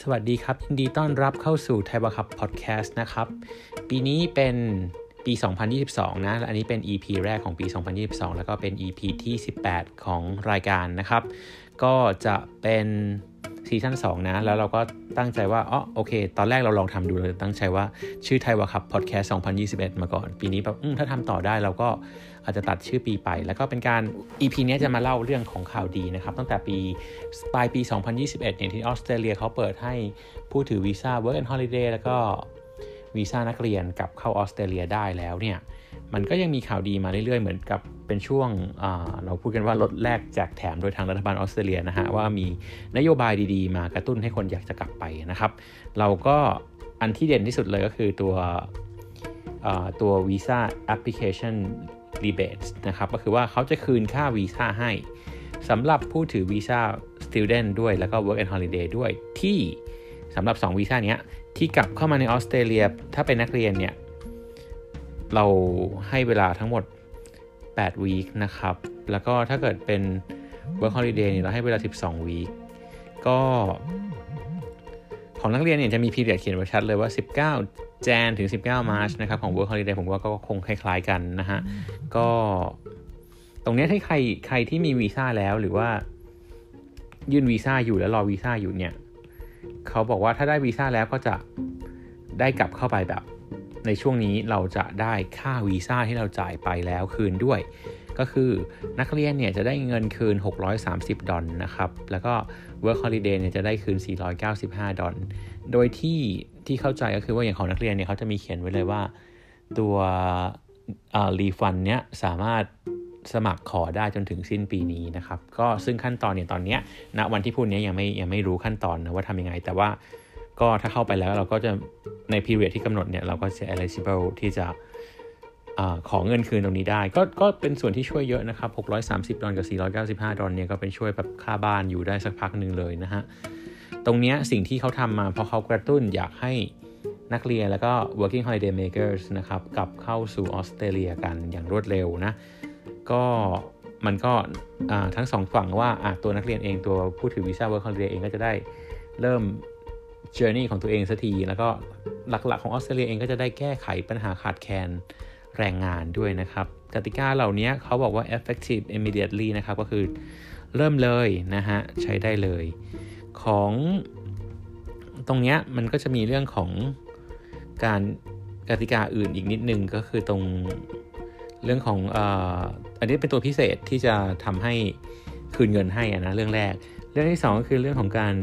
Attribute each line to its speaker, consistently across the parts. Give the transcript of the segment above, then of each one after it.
Speaker 1: สวัสดีครับยินดีต้อนรับเข้าสู่ไทยบัคับพอดแคสต์นะครับ ปีนี้เป็นปี 2022 นะและอันนี้เป็น EP แรกของปี 2022 แล้วก็เป็น EP ที่ 18 ของรายการนะครับ ก็จะเป็น ซีซั่น2นะ แล้วเราก็ตั้งใจว่าอ๋อโอเค ตอนแรกเราลองทำดูเลยตั้งใจว่าชื่อไทยวาคับพอดแคสต์2021 มาก่อน ปีนี้แบบถ้าทำต่อได้เราก็อาจจะตัดชื่อปีไป แล้วก็เป็นการ EP นี้จะมาเล่าเรื่องของข่าวดีนะครับ ตั้งแต่ปีปลายปี 2021เนี่ยที่ออสเตรเลียเขาเปิดให้ผู้ถือวีซ่า Work and Holiday แล้วก็วีซ่านักเรียนกลับเข้าออสเตรเลียได้แล้วเนี่ย มันก็ยังมีข่าวดีมาเรื่อยๆ เหมือนกับเป็นช่วงเราพูดกันว่าลดแลกแจกแถมโดยทางรัฐบาลออสเตรเลียนะฮะว่ามีนโยบายดีๆ มากระตุ้นให้คนอยากจะกลับไปนะครับ เราก็อันที่เด่นที่สุดเลยก็คือตัวตัววีซ่าแอปพลิเคชัน rebates นะครับ ก็คือว่าเขาจะคืนค่าวีซ่าให้สำหรับผู้ถือวีซ่า student ด้วยแล้วก็ work and holiday ด้วยที่สำหรับ 2 วีซ่านี้ที่กลับเข้ามาในออสเตรเลีย ถ้าเป็นนักเรียนเนี่ย เราให้เวลาทั้งหมด8วีคนะครับ แล้วก็ถ้าเกิดเป็น work holiday เนี่ยเราให้เวลา 12วีคก็ของนักเรียนเนี่ยจะมีพีเรียดเขียนไว้ชัดเลยว่า 19แจนถึง 19มาร์ชนะครับ ของ work holiday ผมว่าก็คงคล้ายๆกันนะฮะ ก็ตรงนี้ให้ใครใครที่มีวีซ่าแล้วหรือว่ายื่นวีซ่าอยู่แล้วรอวีซ่าอยู่เนี่ยเขาบอกว่าถ้าได้วีซ่าแล้วก็จะได้กลับเข้าไปแบบ ในช่วงนี้เราจะได้ค่าวีซ่าที่เราจ่ายไปแล้วคืนด้วย ก็คือนักเรียนเนี่ยจะได้เงินคืน 630 ดอลนะครับ แล้วก็ Work Holiday เนี่ยจะได้คืน 495 ดอลโดยที่ที่เข้าใจก็คือว่าอย่างของนักเรียนเนี่ยเขาจะมีเขียนไว้เลยว่าตัวรีฟันเนี้ยสามารถสมัครขอได้จนถึงสิ้นปีนี้นะครับ ก็ซึ่งขั้นตอนเนี่ยตอนเนี้ยณวันที่พูดนี้ยังไม่ยังไม่รู้ขั้นตอนนะว่าทำยังไง แต่ว่า ก็ถ้าเข้าไปแล้วเราก็จะใน period ที่กำหนดเนี่ยเราก็จะ eligible ที่จะอของเงินคืนตรงนี้ได้ ก็ก็เป็นส่วนที่ช่วยเยอะนะครับ 630 ดอลกับ 495 ดอลเนี่ยก็เป็นช่วยแบบค่าบ้านอยู่ได้สักพักหนึ่งเลยนะฮะ ตรงนี้สิ่งที่เขาทำมาเพราะเขากระตุ้นอยากให้นักเรียนแล้วก็ working holiday makers นะครับกลับเข้าสู่ออสเตรเลียกันอย่างรวดเร็วนะ ก็มันก็ทั้งสองฝั่งว่าตัวนักเรียนเองตัวผู้ถือวีซ่า work holiday เองก็จะได้เริ่ม journey ของตัวเองสักที แล้วก็หลักๆของออสเตรเลียเองก็จะได้แก้ไขปัญหาขาดแคลนแรงงานด้วยนะครับ กติกาเหล่านี้เขาบอกว่า effective immediately นะครับก็คือเริ่มเลยนะฮะ ใช้ได้เลย ของตรงเนี้ยมันก็จะมีเรื่องของการกติกาอื่นอีกนิดนึงก็คือตรงเรื่องของอันนี้เป็นตัวพิเศษที่จะทำให้คืนเงินให้นะเรื่องแรก เรื่องที่ 2 ก็คือเรื่องของการ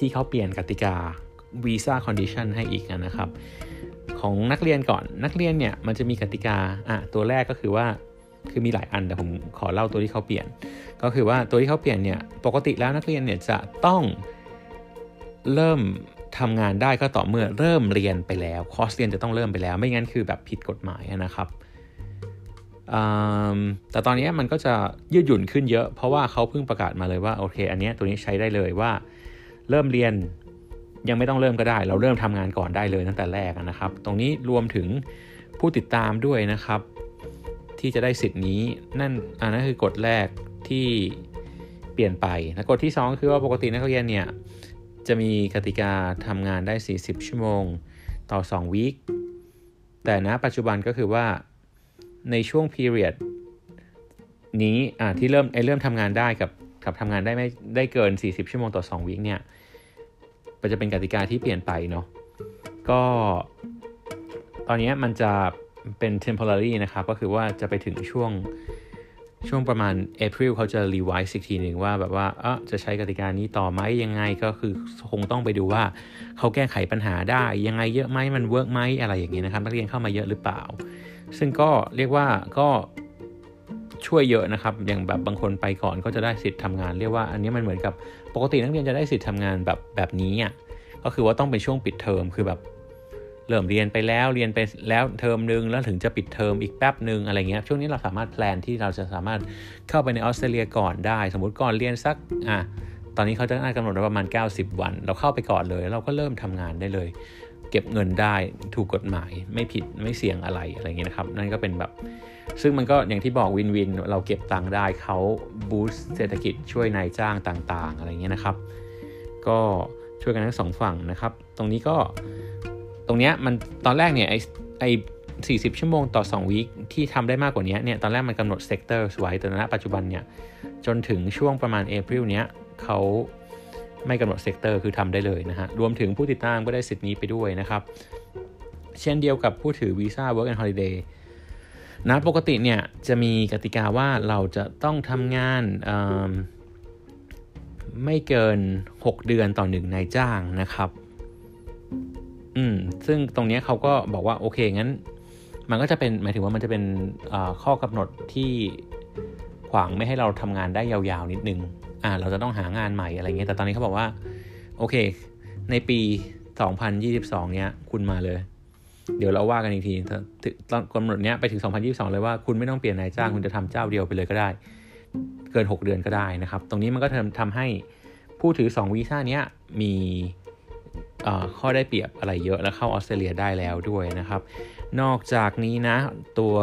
Speaker 1: ที่เขาเปลี่ยนกติกา visa condition ให้อีกนะครับ ของนักเรียนก่อนนักเรียนเนี่ยมันจะมีกติกาอะตัวแรกก็คือว่าคือมีหลายอันแต่ผมขอเล่าตัวที่เขาเปลี่ยน ก็คือว่าตัวที่เขาเปลี่ยนเนี่ยปกติแล้วนักเรียนเนี่ยจะต้องเริ่มทำงานได้ก็ต่อเมื่อเริ่มเรียนไปแล้วคอร์สเรียนจะต้องเริ่มไปแล้ว ไม่งั้นคือแบบผิดกฎหมายนะครับแต่ตอนนี้มันก็จะยืดหยุ่นขึ้นเยอะ เพราะว่าเขาเพิ่งประกาศมาเลยว่าโอเค อันนี้ตัวนี้ใช้ได้เลยว่า เริ่มเรียนยังไม่ต้องเริ่มก็ได้ เราเริ่มทำงานก่อนได้เลยตั้งแต่แรกนะครับ ตรงนี้รวมถึงผู้ติดตามด้วยนะครับ ที่จะได้สิทธิ์นี้นั่นอันนั้นคือกฎแรกที่เปลี่ยนไปและกฎที่ 2 คือว่าปกตินักเรียนเนี่ยจะมีกติกาทำงานได้ 40 ชั่วโมงต่อ2วีคแต่ณปัจจุบันก็คือว่าในช่วง period นี้อ่าที่เริ่มไอเริ่มทำงานได้กับ กับทำงานได้ไม่ได้เกิน 40 ชั่วโมงต่อ 2วีคเนี่ยมันจะเป็นกติกาที่เปลี่ยนไปเนาะก็ตอนนี้มันจะเป็น temporary นะครับ ก็คือว่าจะไปถึงช่วงช่วงประมาณ April เขาจะ revise อีกทีหนึ่งว่าแบบว่าเออจะใช้กติกานี้ต่อไหมยังไงก็คือคงต้องไปดูว่าเขาแก้ไขปัญหาได้ ยังไงเยอะไหมมัน work ไหมอะไรอย่างเงี้ยนะครับนักเรียนเข้ามาเยอะหรือเปล่า ซึ่งก็เรียกว่าก็ ช่วยเยอะนะครับ อย่างแบบบางคนไปก่อนก็จะได้สิทธิ์ทำงาน เรียกว่าอันนี้มันเหมือนกับปกตินักเรียนจะได้สิทธิ์ทำงานแบบแบบนี้อะก็คือว่าต้องเป็นช่วงปิดเทอมคือแบบเริ่มเรียนไปแล้วเรียนไปแล้วเทอมนึงแล้วถึงจะปิดเทอมอีกแป๊บหนึ่งอะไรเงี้ยช่วงนี้เราสามารถ plan ที่เราจะสามารถเข้าไปในออสเตรเลียก่อนได้ สมมติก่อนเรียนสักอะตอนนี้เขาจะน่ากำหนดไว้ประมาณ 90 วัน เราเข้าไปก่อนเลย เราก็เริ่มทำงานได้เลย เก็บเงินได้ถูกกฎหมายไม่ผิดไม่เสี่ยงอะไรอะไรเงี้ยนะครับ นั่นก็เป็นแบบ ซึ่งมันก็อย่างที่บอก win-win เราเก็บตังค์ได้เขาboost เศรษฐกิจช่วยนายจ้างต่างๆ อะไรเงี้ยนะครับ ก็ช่วยกันทั้งสองฝั่งนะครับ ตรงนี้ก็ตรงเนี้ยมันตอนแรกเนี่ยไอ้ไอ้ 40 ชั่วโมงต่อ 2 week ที่ทำได้มากกว่านี้เนี่ยตอนแรกมันกำหนด sector ไว้แต่ณปัจจุบันเนี่ยจนถึงช่วงประมาณ April เนี้ยเขา ไม่กำหนด sector คือทำได้เลยนะฮะรวมถึงผู้ติดตามก็ได้สิทธิ์นี้ไปด้วยนะครับเช่นเดียวกับผู้ถือวีซ่า Work and Holiday นะปกติเนี่ยจะมีกติกาว่าเราจะต้องทำงานไม่เกิน 6 เดือนต่อหนึ่งนายจ้างนะครับอืมซึ่งตรงนี้เขาก็บอกว่าโอเคงั้น มันก็จะเป็นหมายถึงว่ามันจะเป็นข้อกำหนดที่ขวางไม่ให้เราทำงานได้ยาวๆนิดนึง อ่าเราจะต้องหางานใหม่อะไรเงี้ยแต่ตอนนี้เขาบอกว่า โอเค ในปี 2022 เนี้ยคุณมาเลย เดี๋ยวเราว่ากันอีกทีตอนกำหนดเนี้ยไปถึง 2022 เลยว่าคุณไม่ต้องเปลี่ยนนายจ้างคุณจะทำเจ้าเดียวไปเลยก็ได้ เกิน 6 เดือนก็ได้นะครับ ตรงนี้มันก็ทำทำให้ผู้ถือ 2 วีซ่าเนี้ยมีข้อได้เปรียบอะไรเยอะแล้วเข้าออสเตรเลียได้แล้วด้วยนะครับ นอกจากนี้นะตัว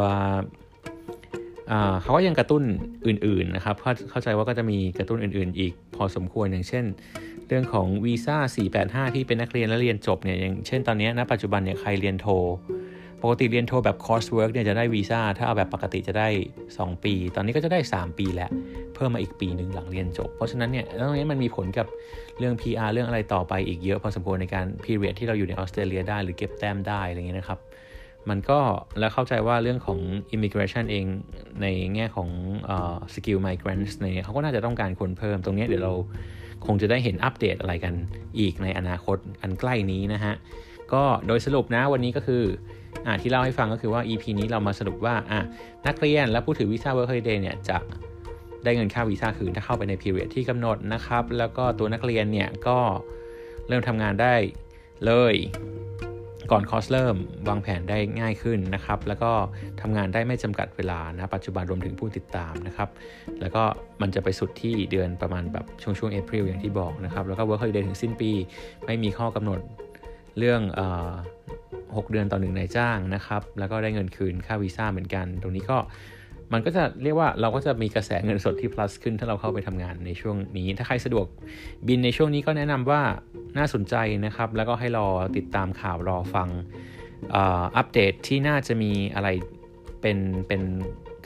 Speaker 1: เขาก็ยังกระตุ้นอื่นๆนะครับเข้าใจว่าก็จะมีกระตุ้นอื่นๆ อีกพอสมควรอย่างเช่น เรื่องของวีซ่า 485 ที่เป็นนักเรียนและเรียนจบเนี่ยอย่างเช่นตอนนี้ณปัจจุบันเนี่ยใครเรียนโท ปกติเรียนโทแบบ coursework เนี่ยจะได้วีซ่าถ้าเอาแบบปกติจะได้ 2 ปี ตอนนี้ก็จะได้ 3 ปีแล้วเพิ่มมาอีกปีหนึ่งหลังเรียนจบ เพราะฉะนั้นเนี่ยตรงนี้มันมีผลกับเรื่อง PR เรื่องอะไรต่อไปอีกเยอะพอสมควรในการ period ที่เราอยู่ในออสเตรเลียได้หรือเก็บแต้มได้อะไรเงี้ยนะครับ มันก็แล้วเข้าใจว่าเรื่องของ immigration เองในแง่ของ uh, skill migrants เนี่ยเขาก็น่าจะต้องการคนเพิ่มตรงนี้เดี๋ยวเราคงจะได้เห็นอัปเดตอะไรกันอีกในอนาคตอันใกล้นี้นะฮะ ก็โดยสรุปนะวันนี้ก็คืออที่เล่าให้ฟังก็คือว่า EP นี้เรามาสรุปว่าอะนักเรียนและผู้ถือวีซ่า work holiday เนี่ยจะได้เงินค่าวีซ่าคืนถ้าเข้าไปใน period ที่กำหนดนะครับ แล้วก็ตัวนักเรียนเนี่ยก็เริ่มทำงานได้เลย ก่อนคอร์สเริ่มวางแผนได้ง่ายขึ้นนะครับ แล้วก็ทำงานได้ไม่จำกัดเวลานะปัจจุบันรวมถึงผู้ติดตามนะครับ แล้วก็มันจะไปสุดที่เดือนประมาณแบบช่วงช่วง April อย่างที่บอกนะครับ แล้วก็ Work Holiday ถึงสิ้นปี ไม่มีข้อกำหนดเรื่องหกเดือนต่อหนึ่งนายจ้างนะครับ แล้วก็ได้เงินคืนค่าวีซ่าเหมือนกัน ตรงนี้ก็มันก็จะเรียกว่าเราก็จะมีกระแสเงินสดที่ plus ขึ้นถ้าเราเข้าไปทำงานในช่วงนี้ ถ้าใครสะดวกบินในช่วงนี้ก็แนะนำว่า น่าสนใจนะครับ แล้วก็ให้รอติดตามข่าวรอฟังอัปเดตที่น่าจะมีอะไรเป็นเป็น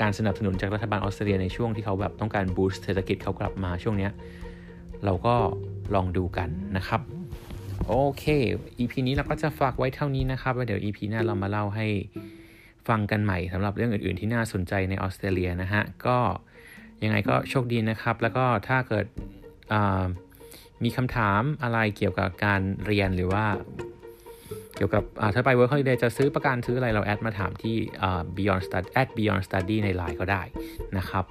Speaker 1: การสนับสนุนจากรัฐบาลออสเตรเลียในช่วงที่เขาแบบต้องการบูสต์เศรษฐกิจเขากลับมาช่วงนี้เราก็ลองดูกันนะครับ โอเค EP นี้เราก็จะฝากไว้เท่านี้นะครับแล้วเดี๋ยว EP หน้าเรามาเล่าให้ฟังกันใหม่สำหรับเรื่องอื่น ๆ ที่น่าสนใจในออสเตรเลียนะฮะ ก็ยังไงก็โชคดีนะครับ แล้วก็ถ้าเกิด มีคำถามอะไรเกี่ยวกับการเรียนหรือว่าเกี่ยวกับถ้าไป work holiday จะซื้อประกันซื้ออะไรเราแอดมาถามที่ beyond study at beyond study ในไลน์ก็ได้นะครับ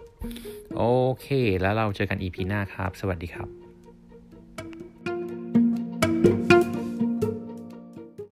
Speaker 1: โอเค แล้วเราเจอกัน EP หน้าครับ สวัสดีครับ